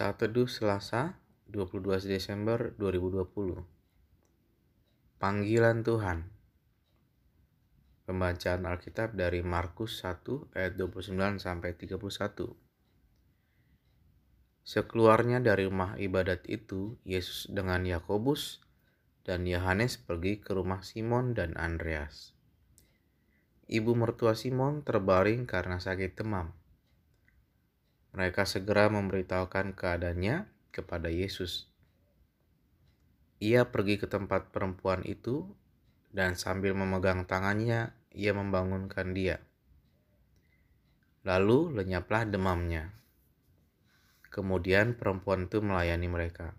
Saat Teduh Selasa 22 Desember 2020 Panggilan Tuhan Pembacaan Alkitab dari Markus 1 ayat 29 sampai 31 Sekeluarnya dari rumah ibadat itu, Yesus dengan Yakobus dan Yohanes pergi ke rumah Simon dan Andreas. Ibu mertua Simon terbaring karena sakit demam. Mereka segera memberitahukan keadaannya kepada Yesus. Ia pergi ke tempat perempuan itu dan sambil memegang tangannya, ia membangunkan dia. Lalu lenyaplah demamnya. Kemudian perempuan itu melayani mereka.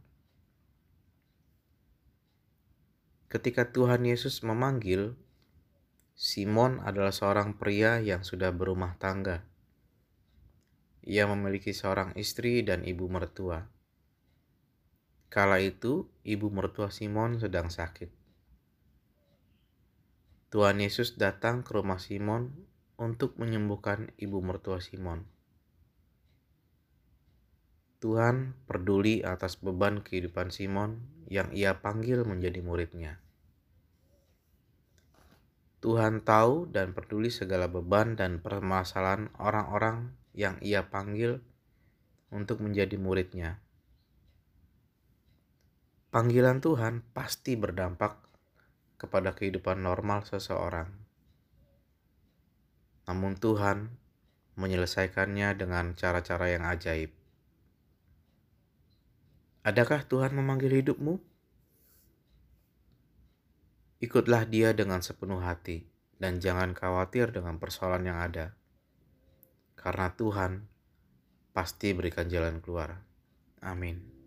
Ketika Tuhan Yesus memanggil, Simon adalah seorang pria yang sudah berumah tangga ia memiliki seorang istri dan ibu mertua. Kala itu, ibu mertua Simon sedang sakit. Tuhan Yesus datang ke rumah Simon untuk menyembuhkan ibu mertua Simon. Tuhan peduli atas beban kehidupan Simon yang ia panggil menjadi muridnya. Tuhan tahu dan peduli segala beban dan permasalahan orang-orang yang ia panggil untuk menjadi muridnya. Panggilan Tuhan pasti berdampak kepada kehidupan normal seseorang. Namun Tuhan menyelesaikannya dengan cara-cara yang ajaib. Adakah Tuhan memanggil hidupmu? Ikutlah Dia dengan sepenuh hati, dan jangan khawatir dengan persoalan yang ada karena Tuhan pasti berikan jalan keluar. Amin.